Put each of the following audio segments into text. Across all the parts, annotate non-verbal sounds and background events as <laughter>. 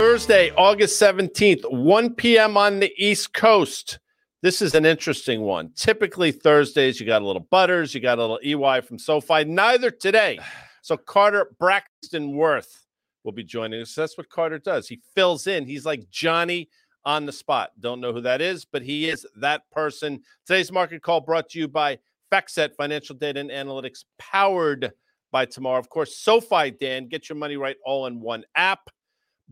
Thursday, August 17th, 1 p.m. on the East Coast. This is an interesting one. Typically, Thursdays, you got a little Butters, you got a little EY from SoFi. Neither today. So, Carter Braxton Worth will be joining us. That's what Carter does. He fills in. He's like Johnny on the spot. Don't know who that is, but he is that person. Today's market call brought to you by FactSet Financial Data and Analytics, powered by tomorrow. Of course, SoFi, Dan, get your money right all in one app.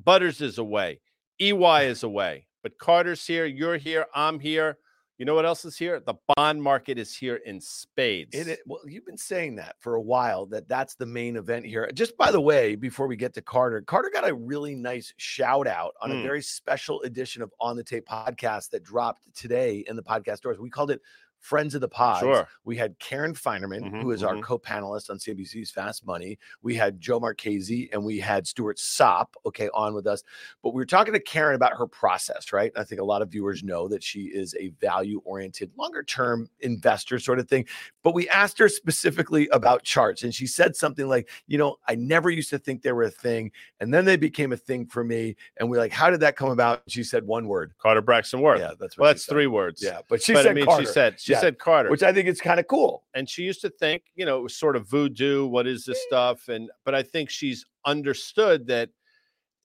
Butters is away. EY is away. But Carter's here. You're here. I'm here. You know what else is here? The bond market is here in spades. It, it, well, you've been saying that for a while that that's the main event here. Just by the way, before we get to Carter, Carter got a really nice shout out on mm. a very special edition of On the Tape podcast that dropped today in the podcast stores. We called it friends of the pod. Sure. We had Karen Finerman, mm-hmm, who is mm-hmm. our co-panelist on CNBC's Fast Money. We had Joe Marchese and we had Stuart Sopp, okay, on with us. But we were talking to Karen about her process, right? I think a lot of viewers know that she is a value-oriented, longer-term investor sort of thing. But we asked her specifically about charts, and she said something like, "You know, I never used to think they were a thing, and then they became a thing for me." And we're like, "How did that come about?" She said one word: Carter Braxton Worth. Yeah, that's well, that's three words. Yeah, but she but, said I mean, Carter. she said she Yeah. said Carter, which I think is kind of cool. and she used to think, you know, it was sort of voodoo. What is this stuff? And but I think she's understood that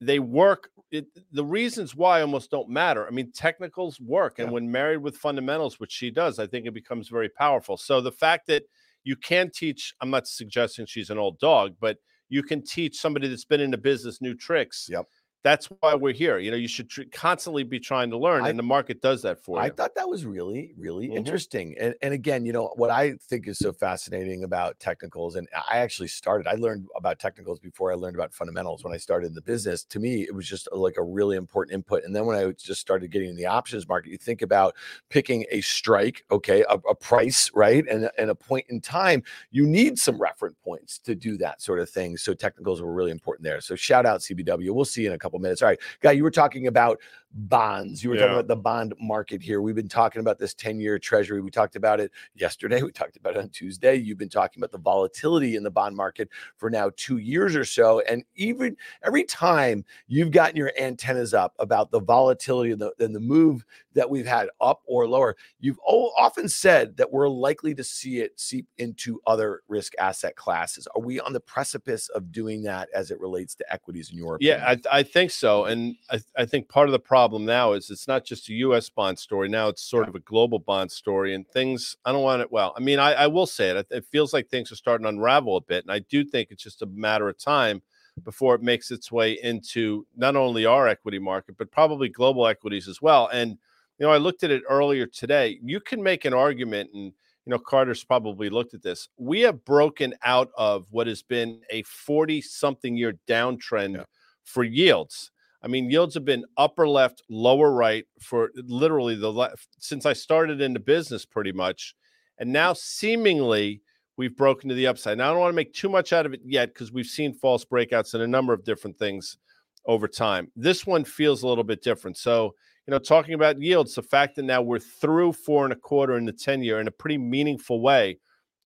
they work. It, the reasons why almost don't matter. I mean, technicals work, and Yeah. when married with fundamentals, which she does, I think it becomes very powerful. So the fact that you can teach, I'm not suggesting she's an old dog, but you can teach somebody that's been in the business new tricks. Yep. That's why we're here. You know, you should tr- constantly be trying to learn, I- and the market does that for I you. I thought that was really, really Mhm. interesting. And, and again, you know, what I think is so fascinating about technicals, and I actually started, I learned about technicals before I learned about fundamentals when I started in the business. To me, it was just uh, like a really important input. And then when I just started getting in the options market, you think about picking a strike, okay, a, a price, right? And, and a point in time, you need some reference points to do that sort of thing. So technicals were really important there. So shout out CBW. We'll see you in a couple minutes. All right, guy, you were talking about bonds. You were talking about the bond market here. We've been talking about this 10 year treasury. We talked about it yesterday. <laughs> We talked about it on Tuesday. You've been talking about the volatility in the bond market for now two years or so. And even every time you've gotten your antennas up about the volatility and the, and the move that we've had up or lower, you've often said that we're likely to see it seep into other risk asset classes. Are we on the precipice of doing that as it relates to equities in your opinion? Yeah, I, I think so. And I, I think part of the problem now is it's not just a US bond story. Now it's sort Yeah. of a global bond story. And things, I don't want it. Well, I mean, I, I will say it. It- feels like things are starting to unravel a bit. And I do think it's just a matter of time before it makes its way into not only our equity market, but probably global equities as well. And, you know, I looked at it earlier today. You can make an argument, and, you know, Carter's probably looked at this. We have broken out of what has been a 40 something year downtrend Yeah. for yields. I mean, yields have been upper left, lower right for literally the left since I started in the business, pretty much. And now, seemingly, we've broken to the upside. Now, I don't want to make too much out of it yet because we've seen false breakouts and a number of different things over time. This one feels a little bit different. So, you know, talking about yields, the fact that now we're through four and a quarter in the 10 year in a pretty meaningful way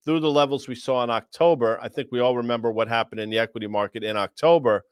through the levels we saw in October. I think we all remember what happened in the equity market in October.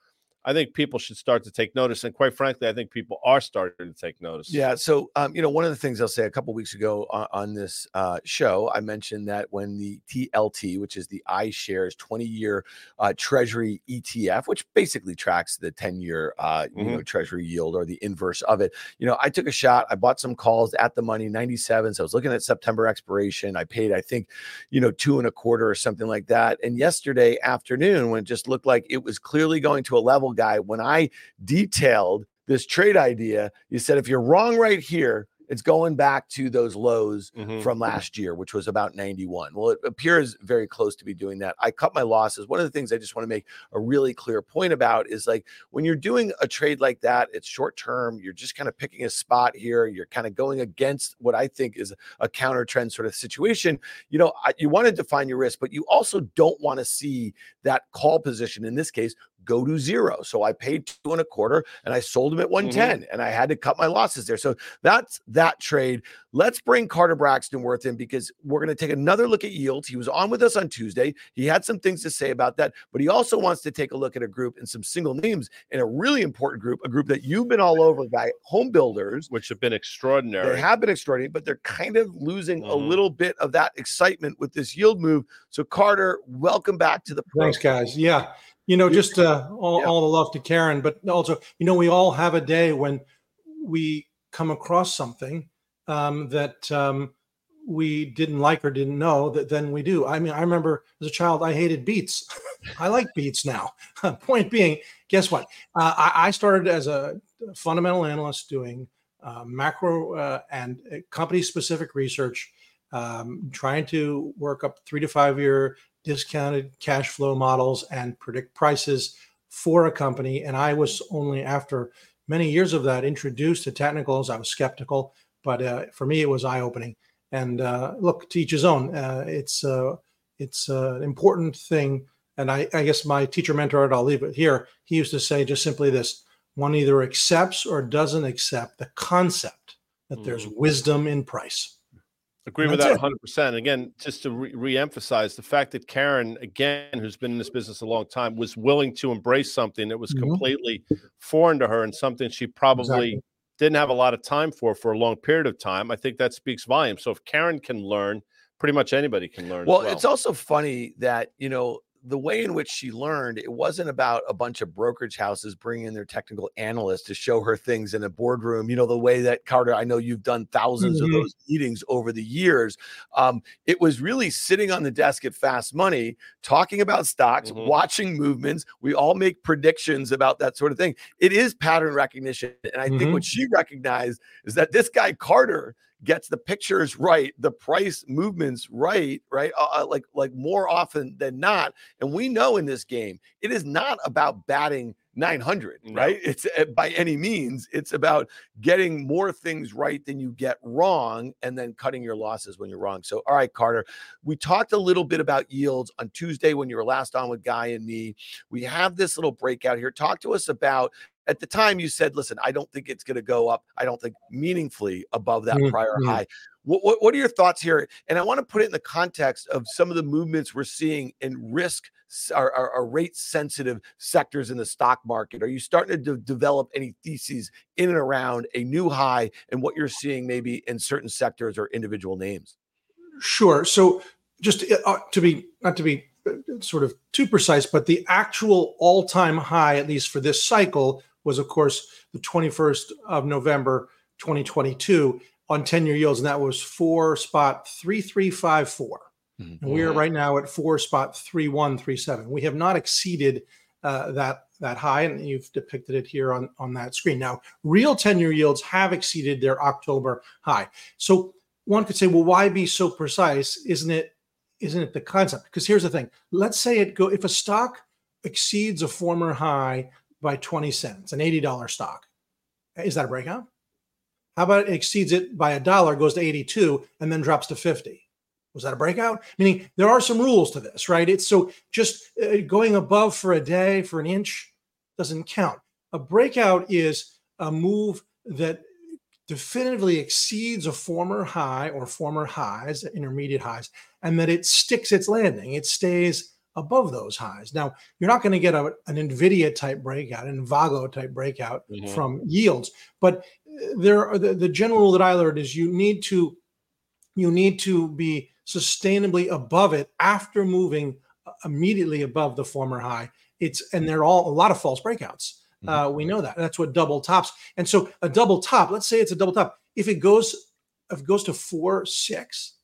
I think people should start to take notice. And quite frankly, I think people are starting to take notice. Yeah. So, um, you know, one of the things I'll say a couple weeks ago on, on this uh, show, I mentioned that when the TLT, which is the iShares 20 year uh, Treasury ETF, which basically tracks the 10 year, uh, you know, Treasury yield or the inverse of it, you know, I took a shot. I bought some calls at the money 97. So I was looking at September expiration. I paid, I think, you know, two and a quarter or something like that. And yesterday afternoon, when it just looked like it was clearly going to a level guy, when I detailed this trade idea, you said if you're wrong right here, it's going back to those lows Mhm. from last year, which was about 91. Well, it appears very close to be doing that. I cut my losses. One of the things I just want to make a really clear point about is like when you're doing a trade like that, it's short term. You're just kind of picking a spot here. You're kind of going against what I think is a counter trend sort of situation. You know, you want to define your risk, but you also don't want to see that call position in this case go to zero. So I paid two and a quarter and I sold them at 110 mm-hmm. and I had to cut my losses there. So that's that trade. Let's bring Carter Braxton Worth in because we're going to take another look at yields. He was on with us on Tuesday. He had some things to say about that, but he also wants to take a look at a group and some single names in a really important group, a group that you've been all over by home builders, which have been extraordinary. They have been extraordinary, but they're kind of losing mm-hmm. a little bit of that excitement with this yield move. So, Carter, welcome back to the program. Thanks, guys. Yeah. You know, just uh, all, yeah. all the love to Karen, but also, you know, we all have a day when we come across something um, that um, we didn't like or didn't know that then we do. I mean, I remember as a child, I hated beets. <laughs> I like beets now. <laughs> Point being, guess what? Uh, I, I, started as a fundamental analyst doing uh, macro uh, and uh, company specific research, um, trying to work up three to five year discounted cash flow models and predict prices for a company. And I was only after many years of that introduced to technicals. I was skeptical, but uh, for me, it was eye opening. And uh, look, to each his own. Uh, it's uh, it's uh, an important thing. And I, I guess my teacher mentor, I'll leave it here. He used to say just simply this: one either accepts or doesn't accept the concept that there's mm. wisdom in price. Agree with that 100%. Again, just to re emphasize the fact that Karen, again, who's been in this business a long time, was willing to embrace something that was mm-hmm. completely foreign to her and something she probably exactly. didn't have a lot of time for for a long period of time. I think that speaks volumes. So if Karen can learn, pretty much anybody can learn. Well, well, it's also funny that, you know, the way in which she learned, it wasn't about a bunch of brokerage houses bringing in their technical analysts to show her things in a boardroom. You know, the way that Carter, I know you've done 1000s mm-hmm. of those meetings over the years. Um, it was really sitting on the desk at Fast Money, talking about stocks, mm-hmm. watching movements. We all make predictions about that sort of thing. It is pattern recognition. And I mm-hmm. think what she recognized is that this guy, Carter, gets the pictures right, the price movements right, right? Uh, uh, like like more often than not. And we know in this game, it is not about batting 900, no. right? It's uh, by any means, it's about getting more things right than you get wrong and then cutting your losses when you're wrong. So, all right, Carter, we talked a little bit about yields on Tuesday when you were last on with Guy and me. We have this little breakout here. Talk to us about at the time you said, listen, I don't think it's going to go up. I don't think meaningfully above that mm-hmm. prior high. What, what, what, are your thoughts here? And I want to put it in the context of some of the movements we're seeing in risk or, rate sensitive sectors in the stock market. Are you starting to de- develop any theses in and around a new high and what you're seeing maybe in certain sectors or individual names? Sure. So just uh, to be not to be uh, sort of too precise, but the actual all time high, at least for this cycle, was, of course, the 21st of November, 2022 on 10 year yields, and that was four spot 3354. Mm-hmm. And we are right now at four spot 3137. We have not exceeded uh, that that high, and you've depicted it here on, on that screen. Now, real 10 year yields have exceeded their October high. So one could say, well, why be so precise? Isn't it? Isn't it the concept? Because here's the thing. Let's say it go if a stock exceeds a former high by 20 cents, an $80 stock. Is that a breakout? How about it exceeds it by a dollar, goes to 82, and then drops to 50? Was that a breakout? Meaning there are some rules to this, right? It's so just uh, going above for a day, for an inch, doesn't count. A breakout is a move that definitively exceeds a former high or former highs, intermediate highs, and that it sticks its landing. It stays above those highs. Now, you're not going to get a, an NVIDIA type breakout, an Avago type breakout mm-hmm. from yields, but uh, there are the, the general rule that I learned is you need to you need to be sustainably above it after moving uh, immediately above the former high. It's and they're all a lot of false breakouts. Mm-hmm. Uh, we know that. That's what double tops. And so a double top, let's say it's a double top. If it goes if it goes to four six,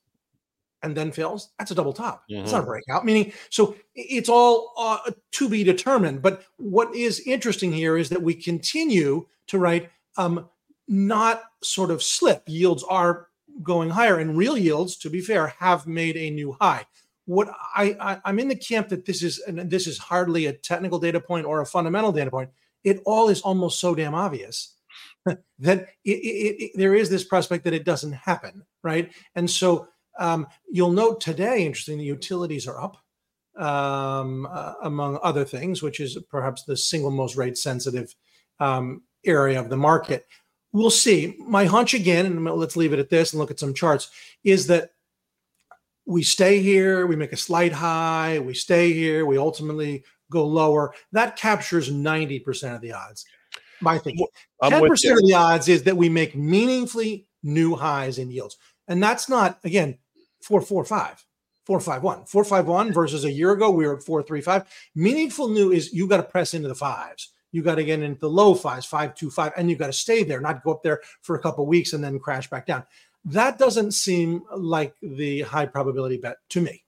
and then fails, that's a double top. Mm-hmm. It's not a mm-hmm. breakout. Meaning, so it's all uh, to be determined. But what is interesting here is that we continue to write um, not sort of slip. Yields are going higher, and real yields, to be fair, have made a new high. What I, I am in the camp that this is, and this is hardly a technical data point or a fundamental data point. It all is almost so damn obvious <laughs> that it, it, it, there is this prospect that it doesn't happen, right? And so um, you'll note today, interesting, the utilities are up. um, uh, among other things, which is perhaps the single most rate sensitive um, area of the market. We'll see. My hunch again, and let's leave it at this and look at some charts, is that we stay here, we make a slight high, we stay here, we ultimately go lower. That captures 90% of the odds. My thinking. I'm 10% of the odds is that we make meaningfully new highs in yields. And that's not, again, 445, 451. 451 versus a year ago, we were at 435. Meaningful new is you got to press into the fives. You got to get into the low fives, 525, and you got to stay there, not go up there for a couple weeks and then crash back down. That doesn't seem like the high probability bet to me.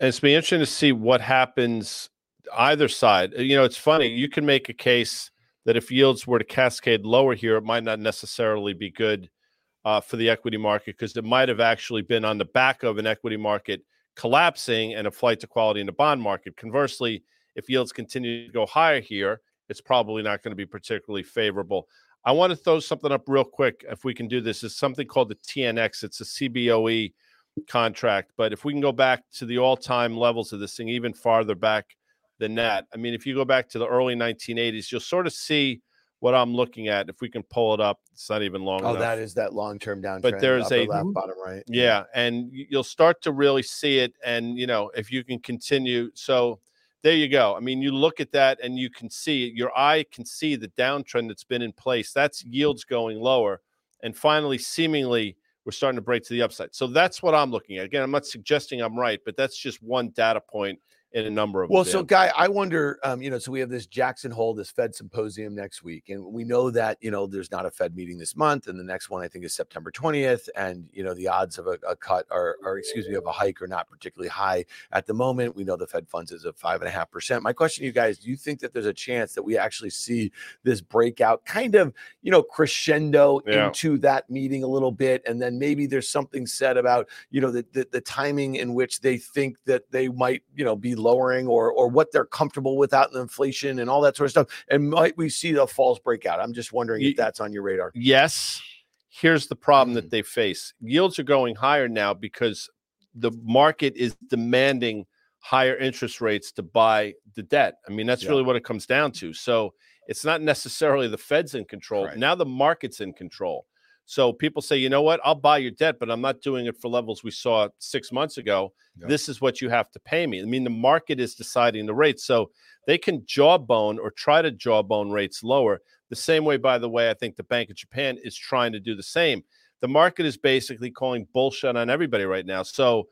And it's be interesting to see what happens either side. You know, it's funny. You can make a case that if yields were to cascade lower here, it might not necessarily be good uh, for the equity market because it might have actually been on the back of an equity market collapsing and a flight to quality in the bond market. Conversely, if yields continue to go higher here, it's probably not going to be particularly favorable. I want to throw something up real quick if we can do this. It's something called the TNX. It's a CBOE contract, but if we can go back to the all-time levels of this thing, even farther back than that. I mean, if you go back to the early 1980s, you'll sort of see what I'm looking at. If we can pull it up, it's not even long. Oh, enough. that is that long-term downtrend. But there's a left, bottom right. Yeah, and you'll start to really see it. And you know, if you can continue, so there you go. I mean, you look at that and you can see your eye can see the downtrend that's been in place. That's yields going lower, and finally, seemingly, we're starting to break to the upside. So that's what I'm looking at. Again, I'm not suggesting I'm right, but that's just one data point in a number of well so guy i wonder um, you know so we have this jackson hole this fed symposium next week and we know that you know there's not a fed meeting this month and the next one i think is september 20th and you know the odds of a, a cut are or excuse me of a hike are not particularly high at the moment. We know the fed funds is at five and a half percent. My question to you guys do you think that there's a chance that we actually see this breakout kind of you know crescendo yeah. into that meeting a little bit and then maybe there's something said about you know the, the, the timing in which they think that they might you know be lowering or or what they're comfortable without the inflation and all that sort of stuff. And might we see the falls break out? I'm just wondering if that's on your radar. Yes. Here's the problem mm. that they face. Yields are going higher now because the market is demanding higher interest rates to buy the debt. I mean, that's yeah. really what it comes down to. So it's not necessarily the Fed's in control. Right. Now the market's in control. So people say, you know what, I'll buy your debt, but I'm not doing it for levels we saw six months ago. Yeah. This is what you have to pay me. I mean, the market is deciding the rates. So they can jawbone or try to jawbone rates lower. The same way, by the way, I think the Bank of Japan is trying to do the same. The market is basically calling bullshit on everybody right now. So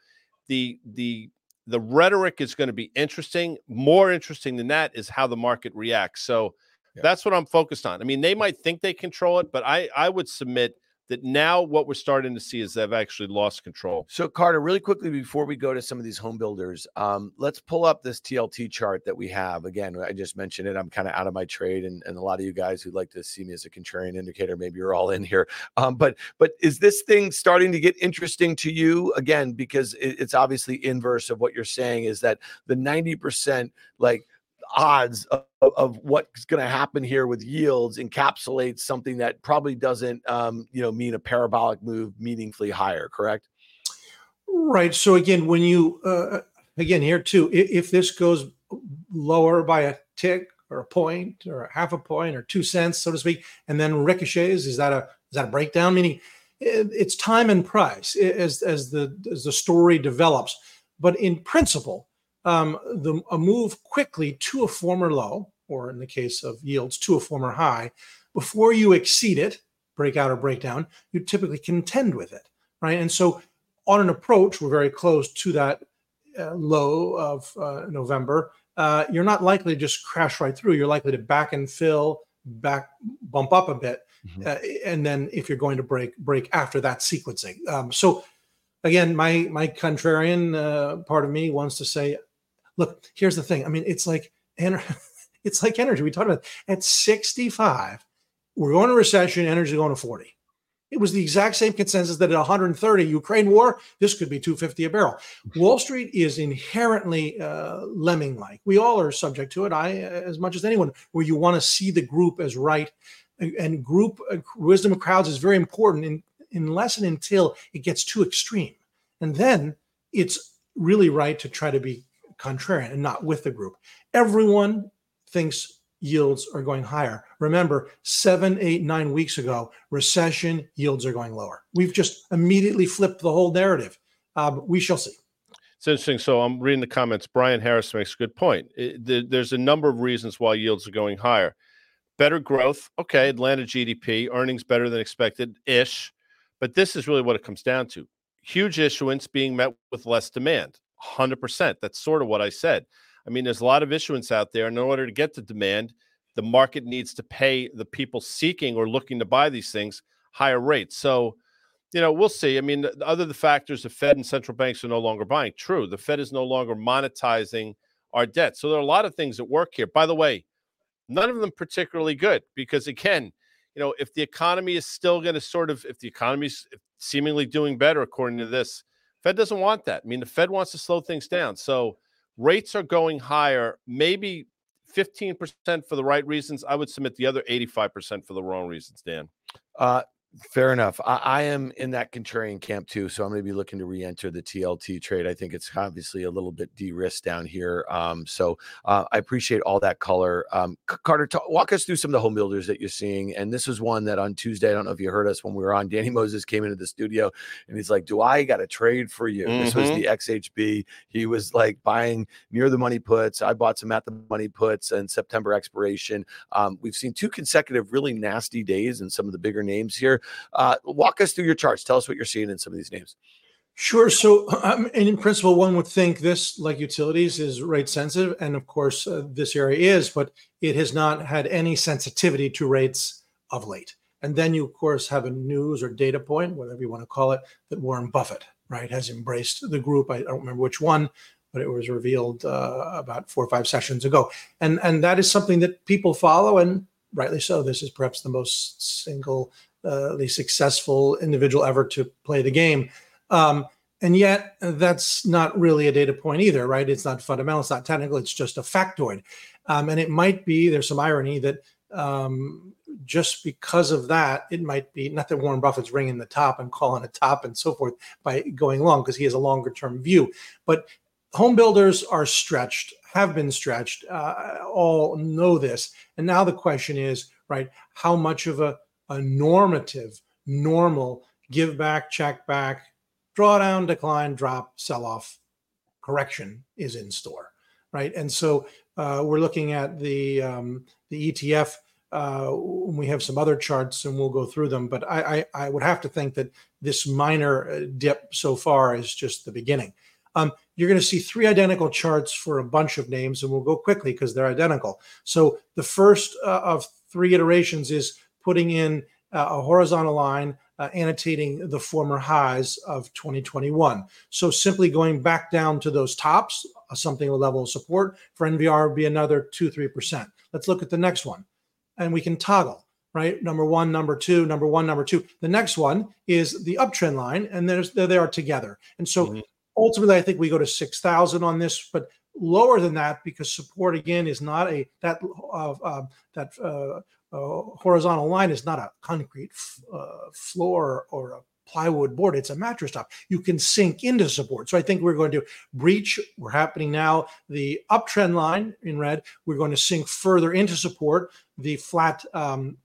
the the the rhetoric is going to be interesting. More interesting than that is how the market reacts. So yeah. that's what I'm focused on. I mean, they might think they control it, but I I would submit that now what we're starting to see is they've actually lost control. So, Carter, really quickly before we go to some of these home builders, um, let's pull up this TLT chart that we have. Again, I just mentioned it. I'm kind of out of my trade, and, and a lot of you guys who like to see me as a contrarian indicator, maybe you're all in here. Um, but but is this thing starting to get interesting to you again? Because it, it's obviously inverse of what you're saying. Is that the 90% like odds of, of what's going to happen here with yields encapsulates something that probably doesn't um, you know mean a parabolic move meaningfully higher correct? Right so again when you uh, again here too if, if this goes lower by a tick or a point or a half a point or two cents so to speak and then ricochets is that a is that a breakdown? Meaning it's time and price as as the as the story develops. But in principle um, the, a move quickly to a former low, or in the case of yields, to a former high, before you exceed it, breakout or breakdown, you typically contend with it, right? And so on an approach, we're very close to that uh, low of uh, November. Uh, you're not likely to just crash right through. You're likely to back and fill, back bump up a bit, mm-hmm. Uh, and then if you're going to break, break after that sequencing. Um, so again, my my contrarian uh, part of me wants to say Look, here's the thing. I mean, it's like <laughs> it's like energy. We talked about at 65, we're going to recession, energy going to 40. It was the exact same consensus that at 130, Ukraine war, this could be 250 a barrel. Wall Street is inherently uh, lemming like. We all are subject to it, I as much as anyone, where you want to see the group as right. And group uh, wisdom of crowds is very important in, unless and until it gets too extreme. And then it's really right to try to be contrarian and not with the group. Everyone thinks yields are going higher. Remember, seven, eight, nine weeks ago, recession yields are going lower. We've just immediately flipped the whole narrative. Um, we shall see. It's interesting. So I'm reading the comments. Brian Harris makes a good point. It, the, there's a number of reasons why yields are going higher. Better growth. Okay, Atlanta GDP, earnings better than expected ish. But this is really what it comes down to huge issuance being met with less demand. 100%. That's sort of what I said. I mean, there's a lot of issuance out there. And in order to get the demand, the market needs to pay the people seeking or looking to buy these things higher rates. So, you know, we'll see. I mean, other the factors, the Fed and central banks are no longer buying. True, the Fed is no longer monetizing our debt. So there are a lot of things at work here. By the way, none of them particularly good because again, you know, if the economy is still going to sort of, if the economy is seemingly doing better according to this, Fed doesn't want that. I mean, the Fed wants to slow things down. So rates are going higher, maybe 15% for the right reasons. I would submit the other 85% for the wrong reasons, Dan. Uh, Fair enough. I, I, am in that contrarian camp too, so I'm going to be looking to re-enter the TLT trade. I think it's obviously a little bit de-risked down here. Um, so uh, I appreciate all that color. Um, Carter, talk, walk us through some of the home builders that you're seeing. And this was one that on Tuesday, I don't know if you heard us when we were on. Danny <laughs> Moses came into the studio and he's like, "Do I got a trade for you?" Mm-hmm. This was mm-hmm. the XHB. He was like buying near the money puts. I bought some at the money puts and September expiration. Um, we've seen two consecutive really nasty days in some of the bigger names here. Uh, walk us through your charts. Tell us what you're seeing in some of these names. Sure. So, um, and in principle, one would think this, like utilities, is rate sensitive, and of course, uh, this area is, but it has not had any sensitivity to rates of late. And then you, of course, have a news or data point, whatever you want to call it, that Warren Buffett, right, has embraced the group. I don't remember which one, but it was revealed uh, about four or five sessions ago, and and that is something that people follow, and rightly so. This is perhaps the most single uh, the successful individual ever to play the game. Um, and yet, that's not really a data point either, right? It's not fundamental, it's not technical, it's just a factoid. Um, and it might be, there's some irony that um, just because of that, it might be not that Warren Buffett's ringing the top and calling a top and so forth by going long because he has a longer term view. But home builders are stretched, have been stretched, uh, all know this. And now the question is, right, how much of a a normative, normal give back, check back, drawdown, decline, drop, sell off correction is in store, right? And so uh, we're looking at the um, the ETF. Uh, we have some other charts, and we'll go through them. But I, I, I would have to think that this minor uh, dip so far is just the beginning. Um, you're going to see three identical charts for a bunch of names, and we'll go quickly because they're identical. So the first uh, of three iterations is putting in uh, a horizontal line uh, annotating the former highs of 2021. So simply going back down to those tops, uh, something a level of support for NVR would be another two, 3%. Let's look at the next one. And we can toggle, right? Number one, number two, number one, number two. The next one is the uptrend line, and there's there they are together. And so mm-hmm. ultimately, I think we go to 6,000 on this, but lower than that because support again is not a that uh, uh, that uh, uh, horizontal line is not a concrete f- uh, floor or a plywood board it's a mattress top. You can sink into support. So i think we're going to breach we're happening now the uptrend line in red. We're going to sink further into support. The flat um,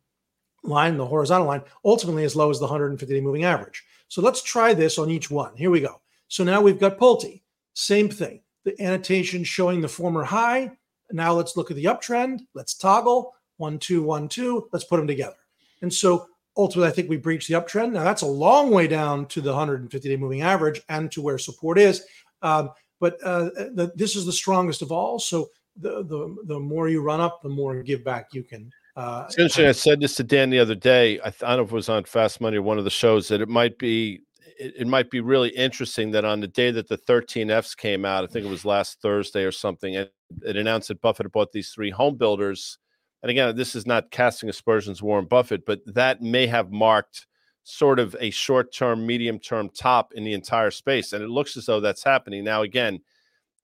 line the horizontal line ultimately as low as the 150 day moving average. So let's try this on each one. Here we go. So now we've got pulte. Same thing. The annotation showing the former high. Now let's look at the uptrend. Let's toggle one, two, one, two. Let's put them together. And so ultimately, I think we breached the uptrend. Now that's a long way down to the 150 day moving average and to where support is. Um, but uh, the, this is the strongest of all. So the, the the more you run up, the more give back you can. Uh, it's interesting. I said this to Dan the other day. I, th- I don't know if it was on Fast Money or one of the shows that it might be it, it, might be really interesting that on the day that the 13Fs came out, I think it was last Thursday or something, and it announced that Buffett bought these three home builders and again, this is not casting aspersions Warren Buffett, but that may have marked sort of a short term, medium term top in the entire space. And it looks as though that's happening. Now, again,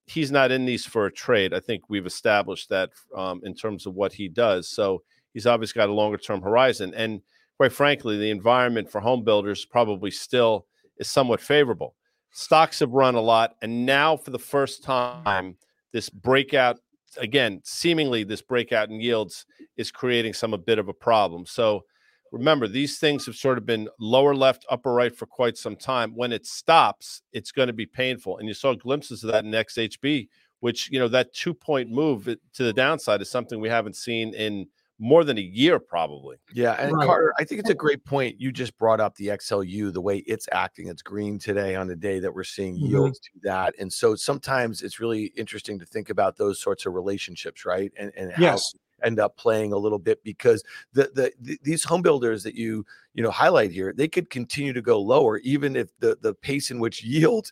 he's not in these for a trade. I think we've established that um, in terms of what he does. So he's obviously got a longer term horizon. And quite frankly, the environment for home builders probably still is somewhat favorable. Stocks have run a lot. And now, for the first time, this breakout again, seemingly this breakout in yields is creating some a bit of a problem. So remember, these things have sort of been lower left, upper right for quite some time. When it stops, it's going to be painful. And you saw glimpses of that in XHB, which, you know, that two point move to the downside is something we haven't seen in more than a year, probably. Yeah. And right. Carter, I think it's a great point. You just brought up the XLU, the way it's acting. It's green today on the day that we're seeing mm-hmm. yields do that. And so sometimes it's really interesting to think about those sorts of relationships, right? And, and yes end up playing a little bit because the, the, the these home builders that you you know highlight here they could continue to go lower even if the the pace in which yields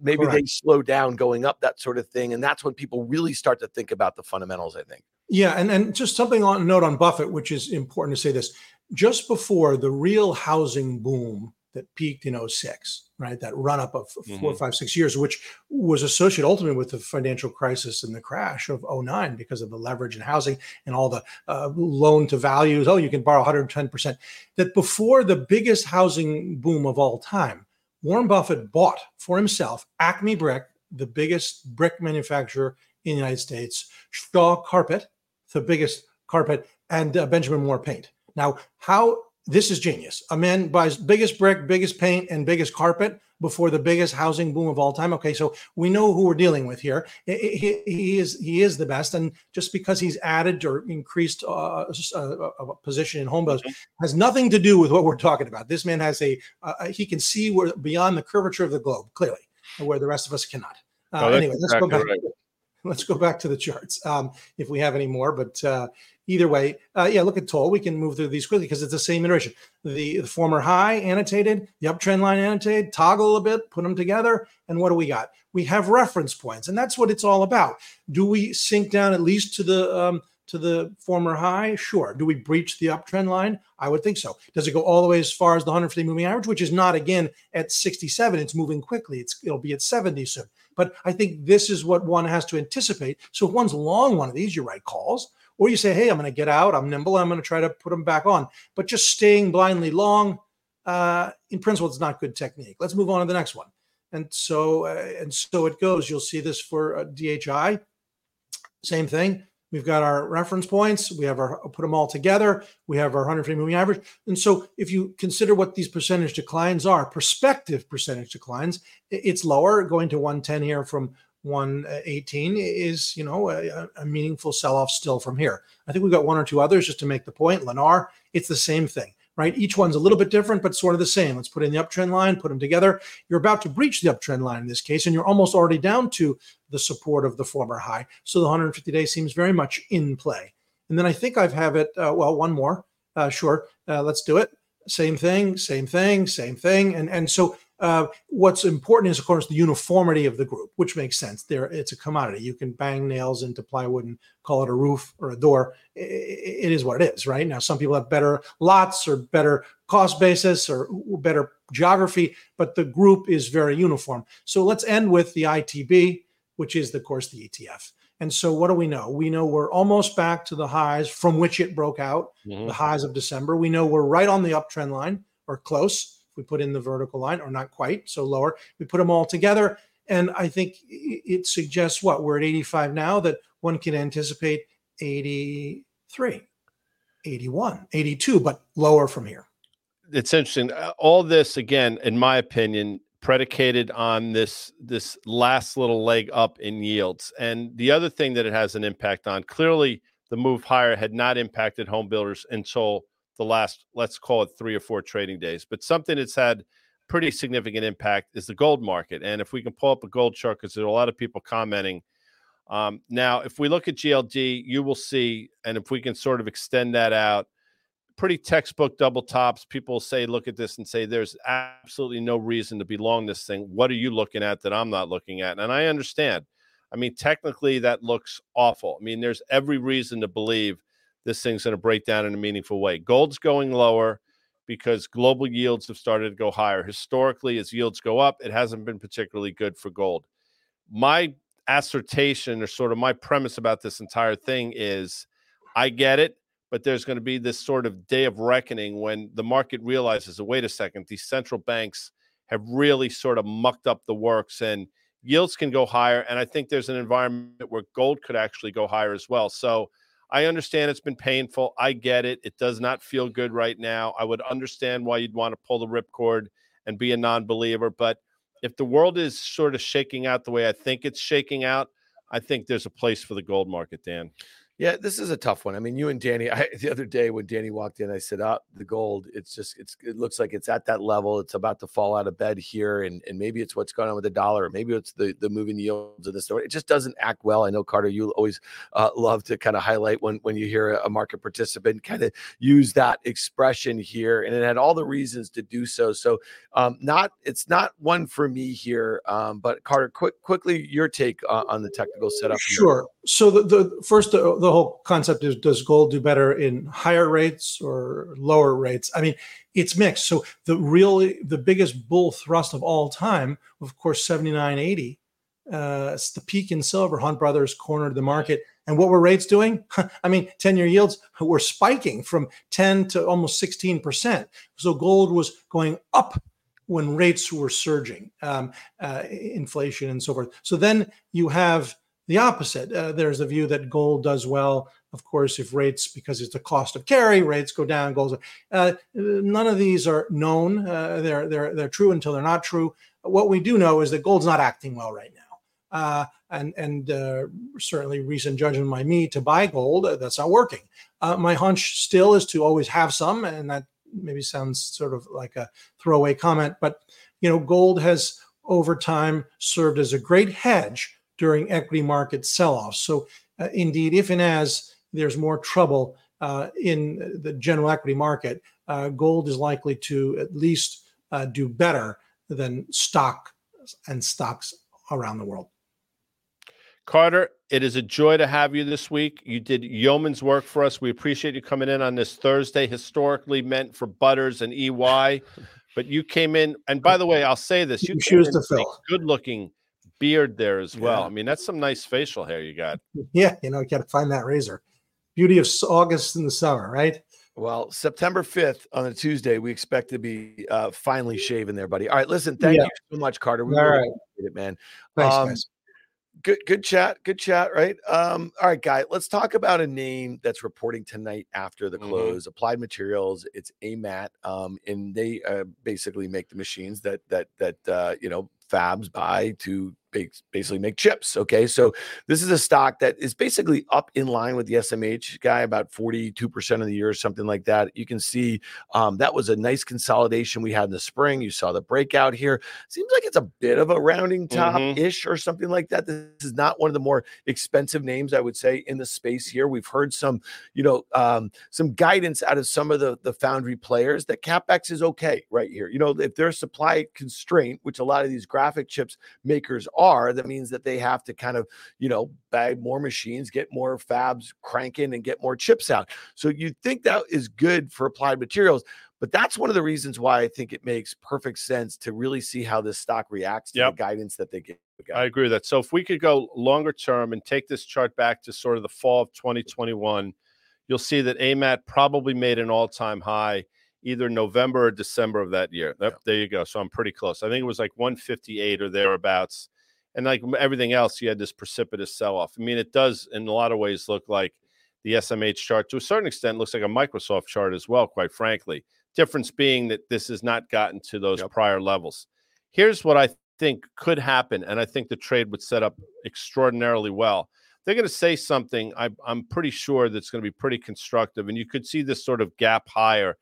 maybe Correct. they slow down going up that sort of thing and that's when people really start to think about the fundamentals i think yeah and and just something on note on buffett which is important to say this just before the real housing boom that peaked in 06, right? That run up of 4 mm-hmm. five, six years, which was associated ultimately with the financial crisis and the crash of 09 because of the leverage in housing and all the uh, loan to values. Oh, you can borrow 110%. That before the biggest housing boom of all time, Warren Buffett bought for himself Acme Brick, the biggest brick manufacturer in the United States, Shaw Carpet, the biggest carpet, and uh, Benjamin Moore Paint. Now, how this is genius. A man buys biggest brick, biggest paint, and biggest carpet before the biggest housing boom of all time. Okay, so we know who we're dealing with here. He, he is he is the best, and just because he's added or increased uh, a, a, position in home builders has nothing to do with what we're talking about. This man has a uh, he can see where beyond the curvature of the globe clearly, where the rest of us cannot. Uh, oh, anyway, let's go back. Right. Let's go back to the charts um, if we have any more. But uh, either way, uh, yeah, look at Toll. We can move through these quickly because it's the same iteration. The, the, former high annotated, the uptrend line annotated, toggle a bit, put them together. And what do we got? We have reference points. And that's what it's all about. Do we sink down at least to the um, to the former high? Sure. Do we breach the uptrend line? I would think so. Does it go all the way as far as the 150 moving average, which is not again at 67? It's moving quickly. It's it'll be at 70 soon. But I think this is what one has to anticipate. So if one's long one of these, you write calls or you say, hey, I'm going to get out. I'm nimble. I'm going to try to put them back on. But just staying blindly long, uh, in principle, it's not good technique. Let's move on to the next one. And so, uh, and so it goes. You'll see this for uh, DHI. Same thing. We've got our reference points. We have our put them all together. We have our 150 moving average. And so, if you consider what these percentage declines are, prospective percentage declines, it's lower, going to 110 here from 118 uh, is, you know, a, a meaningful sell off still from here. I think we've got one or two others just to make the point. Lennar, it's the same thing, right? Each one's a little bit different, but sort of the same. Let's put in the uptrend line, put them together. You're about to breach the uptrend line in this case, and you're almost already down to the support of the former high. So the 150 day seems very much in play. And then I think I've have it, uh, well, one more. Uh, sure, uh, let's do it. Same thing, same thing, same thing. And, and so uh, what's important is, of course, the uniformity of the group, which makes sense. There, it's a commodity. You can bang nails into plywood and call it a roof or a door. it, it is what it is, right? Now, some people have better lots or better cost basis or better geography, but the group is very uniform. So let's end with the ITB, which is, of course, the ETF. And so, what do we know? We know we're almost back to the highs from which it broke out, mm-hmm. the highs of December. We know we're right on the uptrend line or close If we put in the vertical line, or not quite, so lower. We put them all together. And I think it suggests what? We're at 85 now, that one can anticipate 83, 81, 82, but lower from here. It's interesting. Uh, all this, again, in my opinion, predicated on this this last little leg up in yields. And the other thing that it has an impact on, clearly the move higher had not impacted home builders until the last, let's call it three or four trading days. But something that's had pretty significant impact is the gold market. And if we can pull up a gold chart, because there are a lot of people commenting. Um, now, if we look at GLD, you will see, and if we can sort of extend that out, pretty textbook double tops. People say, look at this and say, there's absolutely no reason to be long this thing. What are you looking at that I'm not looking at? And I understand. I mean, technically, that looks awful. I mean, there's every reason to believe this thing's going to break down in a meaningful way. Gold's going lower because global yields have started to go higher. Historically, as yields go up, it hasn't been particularly good for gold. My assertion or sort of my premise about this entire thing is I get it, but there's going to be this sort of day of reckoning when the market realizes, wait a second, these central banks have really sort of mucked up the works and yields can go higher. And I think there's an environment where gold could actually go higher as well. So I understand it's been painful. I get it. It does not feel good right now. I would understand why you'd want to pull the ripcord and be a non believer. But if the world is sort of shaking out the way I think it's shaking out, I think there's a place for the gold market, Dan. Yeah, this is a tough one. I mean, you and Danny. <laughs> I, the other day when Danny walked in, I said, "Up oh, the gold. It's just it's it looks like it's at that level. It's about to fall out of bed here, and and maybe it's what's going on with the dollar, or maybe it's the the moving yields of the story. It just doesn't act well. I know Carter, you always uh, love to kind of highlight when when you hear a market participant kind of use that expression here, and it had all the reasons to do so. So, um, not it's not one for me here. Um, but Carter, quick quickly your take uh, on the technical setup. Sure. Here. So the, the first uh, the whole concept is does gold do better in higher rates or lower rates? I mean, it's mixed. So the really the biggest bull thrust of all time, of course, 79.80. Uh, it's the peak in silver. Hunt Brothers cornered the market. And what were rates doing? <laughs> I mean, 10 year yields were spiking from 10 to almost 16%. So gold was going up when rates were surging, um, uh, inflation and so forth. So then you have the opposite. Uh, there's a view that gold does well. Of course, if rates, because it's the cost of carry, rates go down, gold. Uh, none of these are known. Uh, they're they're they're true until they're not true. What we do know is that gold's not acting well right now, uh, and and uh, certainly recent judgment by me to buy gold uh, that's not working. my hunch still is to always have some, and that maybe sounds sort of like a throwaway comment, but you know, gold has over time served as a great hedge during equity market sell-offs. So, uh, indeed, if and as there's more trouble uh, in the general equity market, uh, gold is likely to at least uh, do better than stock and stocks around the world. Carter, it is a joy to have you this week. You did yeoman's work for us. We appreciate you coming in on this Thursday, historically meant for Butters and EY. But you came in, and by the way, I'll say this: you choose to fill. Good looking beard there as well. Yeah. I mean, that's some nice facial hair you got. <laughs> Yeah, you know, you got to find that razor. Beauty of August in the summer, right? Well, September 5th on a Tuesday, we expect to be uh, finally shaving there, buddy. All right, listen, thank yeah. you so much, Carter. We all really right. it, man. Thanks, um, guys. Good, good chat. Good chat, right? Um, all right, guy. Let's talk about a name that's reporting tonight after the mm-hmm. close. Mm-hmm. Applied Materials. It's AMAT, um, and they uh, basically make the machines that that that uh, you know fabs buy to basically make chips. Okay. So this is a stock that is basically up in line with the SMH guy, about 42% of the year or something like that. You can see um, that was a nice consolidation we had in the spring. You saw the breakout here. Seems like it's a bit of a rounding top ish mm-hmm. or something like that. This is not one of the more expensive names, I would say, in the space here. We've heard some, you know, um, some guidance out of some of the, the foundry players that CapEx is okay right here. You know, if there's supply constraint, which a lot of these graphic chips makers are are, that means that they have to kind of, you know, bag more machines, get more fabs cranking, and get more chips out. So you think that is good for applied materials. But that's one of the reasons why I think it makes perfect sense to really see how this stock reacts to yep. the guidance that they give. I agree with that. So if we could go longer term and take this chart back to sort of the fall of 2021, you'll see that AMAT probably made an all-time high either November or December of that year. Yep, There you go. So I'm pretty close. I think it was like 158 or thereabouts and like everything else, you had this precipitous sell off. I mean, it does in a lot of ways look like the SMH chart to a certain extent looks like a Microsoft chart as well, quite frankly. Difference being that this has not gotten to those yep. prior levels. Here's what I think could happen, and I think the trade would set up extraordinarily well. They're going to say something, I, I'm pretty sure that's going to be pretty constructive, and you could see this sort of gap higher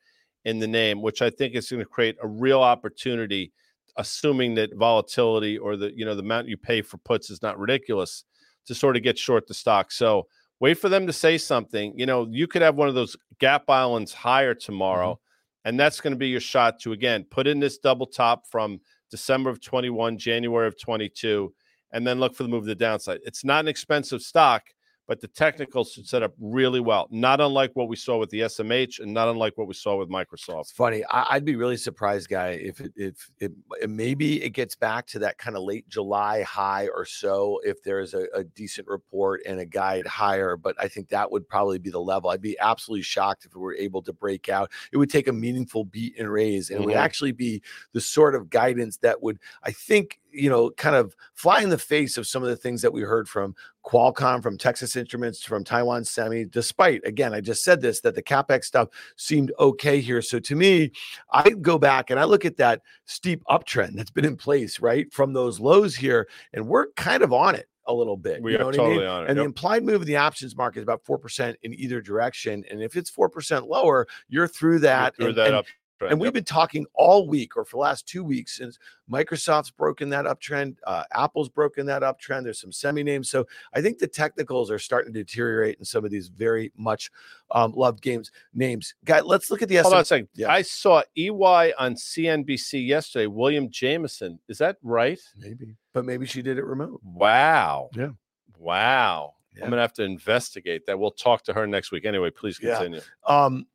in the name, which I think is going to create a real opportunity assuming that volatility or the you know the amount you pay for puts is not ridiculous to sort of get short the stock. So wait for them to say something. You know, you could have one of those gap islands higher tomorrow, mm-hmm. and that's going to be your shot to again put in this double top from December of 21, January of 22, and then look for the move to the downside. It's not an expensive stock but the technicals should set up really well. Not unlike what we saw with the SMH, and not unlike what we saw with Microsoft. It's funny. I, would be really surprised, guy, if it, if it, maybe it gets back to that kind of late July high or so. If there is a, a, decent report and a guide higher, but I think that would probably be the level. I'd be absolutely shocked if we were able to break out. It would take a meaningful beat and raise, and mm-hmm. it would mm-hmm. actually be the sort of guidance that would, I think, you know, kind of fly in the face of some of the things that we heard from Qualcomm, from Texas Instruments, from Taiwan Semi, despite, again, I just said this, that the CapEx stuff seemed okay here. So to me, I go back and I look at that steep uptrend that's been in place, right, from those lows here, and we're kind of on it a little bit. We you know are totally I mean? on it. And the implied move of the options market is about 4% in either direction. And if it's 4% lower, you're through that. Through and, that and- up. And we've been talking all week or for the last two weeks since Microsoft's broken that uptrend. Uh, Apple's broken that uptrend. There's some semi names. So I think the technicals are starting to deteriorate in some of these very much um, loved games names. Guy, let's look at the Hold on a second. Yeah. I saw EY on CNBC yesterday. William Jameson. Is that right? Maybe, but maybe she did it remote. Wow. Yeah. Wow. Yeah. I'm gonna have to investigate that. We'll talk to her next week. Anyway, please Yeah. continue. Um,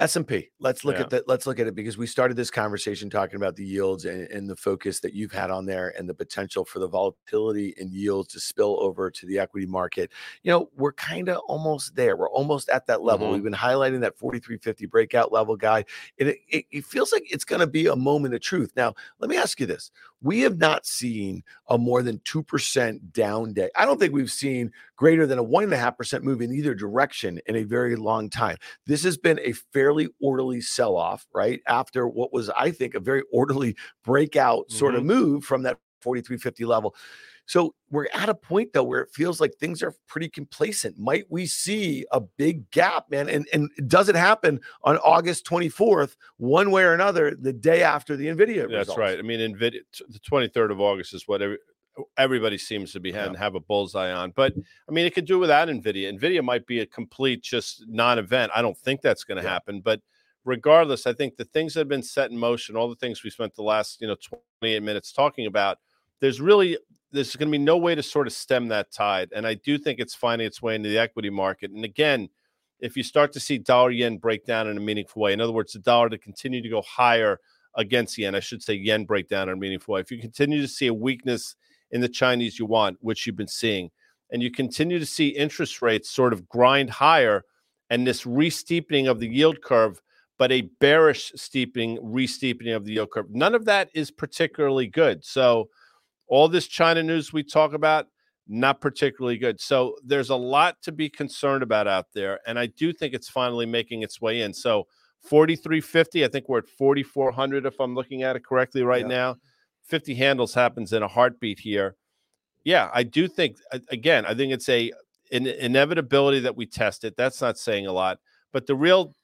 S&P. Let's look Yeah. at that. Let's look at it because we started this conversation talking about the yields and, and the focus that you've had on there and the potential for the volatility in yields to spill over to the equity market. You know, we're kind of almost there. We're almost at that level. Mhm. We've been highlighting that 4350 breakout level guy. And it, it, it feels like it's going to be a moment of truth. Now, let me ask you this. We have not seen a more than 2% down day. I don't think we've seen greater than a 1.5% move in either direction in a very long time. This has been a fairly orderly sell off, right? After what was, I think, a very orderly breakout sort of mm-hmm. move from that 4350 level. So we're at a point though where it feels like things are pretty complacent. Might we see a big gap, man? And and does it happen on August 24th, one way or another, the day after the Nvidia? That's results? right. I mean, Nvidia, the 23rd of August is what every, everybody seems to be having have a bullseye on. But I mean, it could do without Nvidia. Nvidia might be a complete just non-event. I don't think that's going to Yeah. happen. But regardless, I think the things that have been set in motion, all the things we spent the last you know 28 minutes talking about, there's really there's going to be no way to sort of stem that tide. And I do think it's finding its way into the equity market. And again, if you start to see dollar yen break down in a meaningful way, in other words, the dollar to continue to go higher against yen, I should say yen break down in a meaningful way. If you continue to see a weakness in the Chinese yuan, which you've been seeing, and you continue to see interest rates sort of grind higher and this re-steepening of the yield curve, but a bearish steepening, re-steepening of the yield curve, none of that is particularly good. So all this China news we talk about, not particularly good. So there's a lot to be concerned about out there. And I do think it's finally making its way in. So 4350, I think we're at 4400 if I'm looking at it correctly right Yeah. now. 50 handles happens in a heartbeat here. Yeah, I do think again, I think it's a an inevitability that we test it. That's not saying a lot, but the real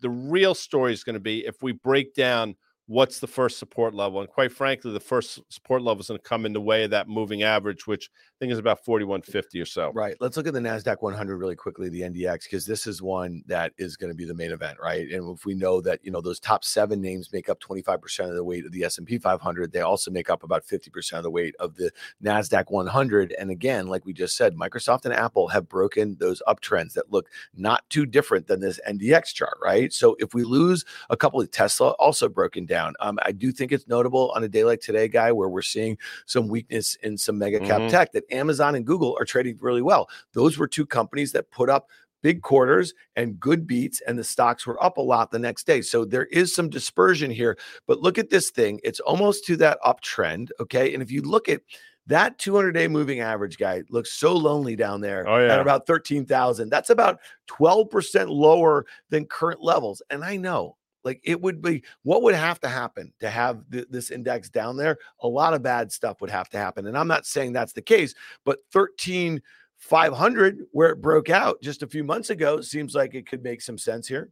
the real story is going to be if we break down what's the first support level. And quite frankly, the first support level is going to come in the way of that moving average, which think is about 4150 or so. Right. Let's look at the NASDAQ 100 really quickly, the NDX, because this is one that is going to be the main event, right? And if we know that, you know, those top seven names make up 25% of the weight of the S&P 500, they also make up about 50% of the weight of the NASDAQ 100. And again, like we just said, Microsoft and Apple have broken those uptrends that look not too different than this NDX chart, right? So if we lose a couple of Tesla also broken down, um, I do think it's notable on a day like today, guy, where we're seeing some weakness in some mega cap Mhm. tech that Amazon and Google are trading really well. Those were two companies that put up big quarters and good beats, and the stocks were up a lot the next day. So there is some dispersion here. But look at this thing, it's almost to that uptrend. Okay. And if you look at that 200 day moving average guy looks so lonely down there Oh, yeah. at about 13,000. That's about 12% lower than current levels. And I know like it would be what would have to happen to have th- this index down there? A lot of bad stuff would have to happen. And I'm not saying that's the case, but 13 500 where it broke out just a few months ago seems like it could make some sense here.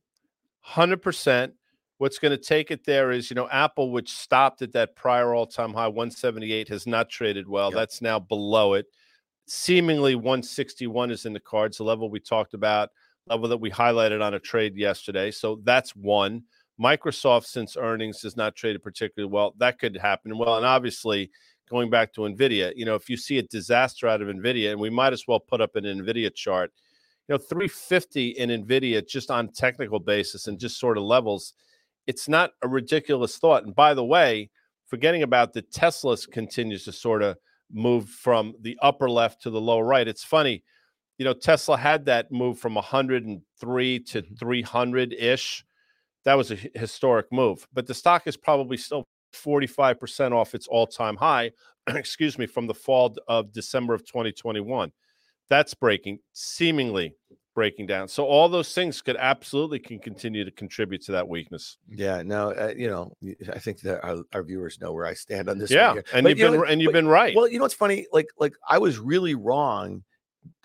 Hundred percent. What's going to take it there is, you know, Apple, which stopped at that prior all-time high 178, has not traded well. Yep. That's now below it. Seemingly 161 is in the cards, the level we talked about, level that we highlighted on a trade yesterday. So that's one. Microsoft, since earnings, has not traded particularly well. That could happen. Well, and obviously, going back to Nvidia, you know, if you see a disaster out of Nvidia, and we might as well put up an Nvidia chart, you know, 350 in Nvidia just on technical basis and just sort of levels, it's not a ridiculous thought. And by the way, forgetting about the Tesla continues to sort of move from the upper left to the lower right. It's funny, you know, Tesla had that move from 103 to mm-hmm. 300 ish. That was a historic move, but the stock is probably still 45% off its all-time high, <clears throat> excuse me, from the fall of December of 2021. That's breaking, seemingly breaking down. So all those things could absolutely can continue to contribute to that weakness. Yeah, no, uh, you know, I think that our, our, viewers know where I stand on this. Yeah, and but you've you been know, and you've but, been right. Well, you know what's funny? Like, like I was really wrong,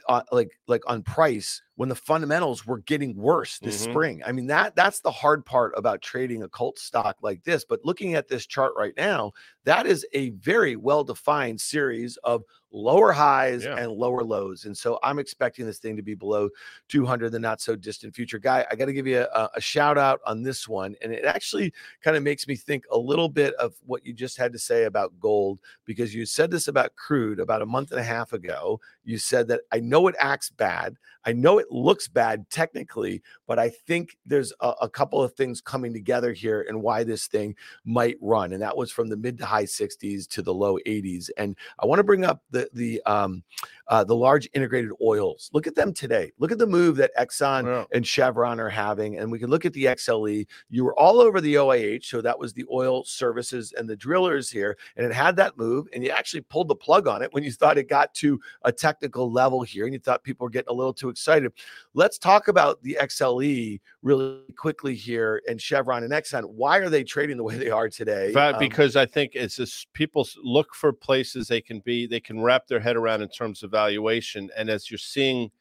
uh, like, like on price when the fundamentals were getting worse this mm-hmm. spring. I mean, that that's the hard part about trading a cult stock like this. But looking at this chart right now, that is a very well-defined series of lower highs yeah. and lower lows. And so I'm expecting this thing to be below 200 the not so distant future. Guy, I got to give you a, a, shout out on this one. And it actually kind of makes me think a little bit of what you just had to say about gold, because you said this about crude about a month and a half ago. You said that I know it acts bad. I know it looks bad technically, but I think there's a, a, couple of things coming together here and why this thing might run. And that was from the mid to high 60s to the low 80s. And I want to bring up the the um, uh, the large integrated oils. Look at them today. Look at the move that Exxon yeah. and Chevron are having. And we can look at the XLE. You were all over the OIH. So that was the oil services and the drillers here. And it had that move. And you actually pulled the plug on it when you thought it got to a technical level here and you thought people were getting a little too excited. Let's talk about the XLE really quickly here and Chevron and Exxon. Why are they trading the way they are today? Um, because um, I think it's just people look for places they can be, they can wrap their head around in terms of valuation. And as you're seeing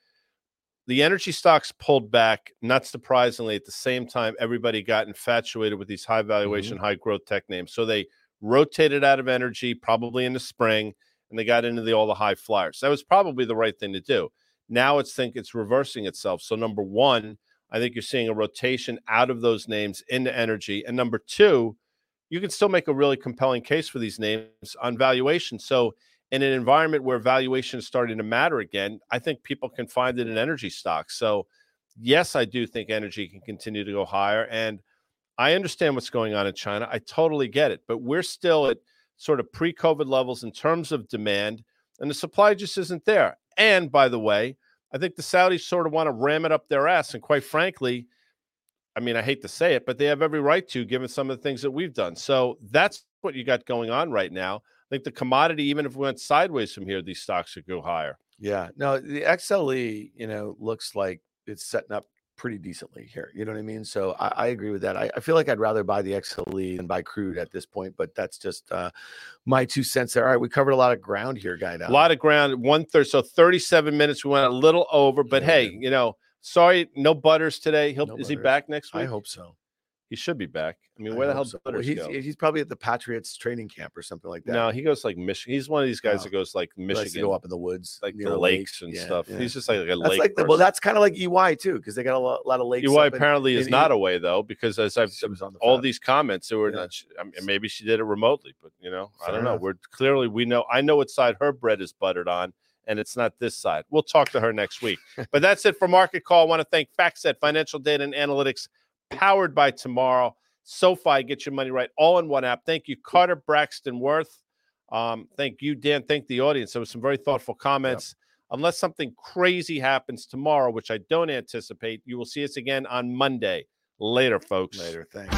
the energy stocks pulled back, not surprisingly, at the same time, everybody got infatuated with these high valuation, mm-hmm. high growth tech names. So they rotated out of energy probably in the spring and they got into the all the high flyers. That was probably the right thing to do. Now it's think it's reversing itself. So number one, I think you're seeing a rotation out of those names into energy. And number two, you can still make a really compelling case for these names on valuation. So in an environment where valuation is starting to matter again, I think people can find it in energy stocks. So, yes, I do think energy can continue to go higher. And I understand what's going on in China. I totally get it. But we're still at sort of pre COVID levels in terms of demand, and the supply just isn't there. And by the way, I think the Saudis sort of want to ram it up their ass. And quite frankly, I mean, I hate to say it, but they have every right to, given some of the things that we've done. So that's what you got going on right now. I think the commodity, even if we went sideways from here, these stocks would go higher. Yeah. No, the XLE, you know, looks like it's setting up pretty decently here. You know what I mean? So I, I agree with that. I, I, feel like I'd rather buy the XLE than buy crude at this point, but that's just uh, my two cents there. All right, we covered a lot of ground here, guy. Now. A lot of ground. One third. So 37 minutes. We went a little over, but yeah, hey, you know, sorry, no butters today. He'll no is butters. he back next week? I hope so. He should be back. I mean, where I the hell so. well, he's, go? he's probably at the Patriots training camp or something like that. No, he goes like Michigan. He's one of these guys that oh. goes like Michigan, go up in the woods, like the lakes and yeah, stuff. Yeah. He's just like, like a that's lake. Like the, well, that's kind of like EY too, because they got a lot, lot of lakes. EY apparently is not away though, because as I've the all these comments, they were yeah. not. I mean, maybe she did it remotely, but you know, Fair I don't enough. know. We're clearly we know. I know what side her bread is buttered on and it's not this side. We'll talk to her next week. <laughs> but that's it for Market Call. I want to thank FactSet Financial Data and Analytics, powered by Tomorrow. SoFi, get your money right, all in one app. Thank you, Carter Braxton Worth. Um, thank you, Dan. Thank the audience. There was some very thoughtful comments. Yep. Unless something crazy happens tomorrow, which I don't anticipate, you will see us again on Monday. Later, folks. Later. Thanks.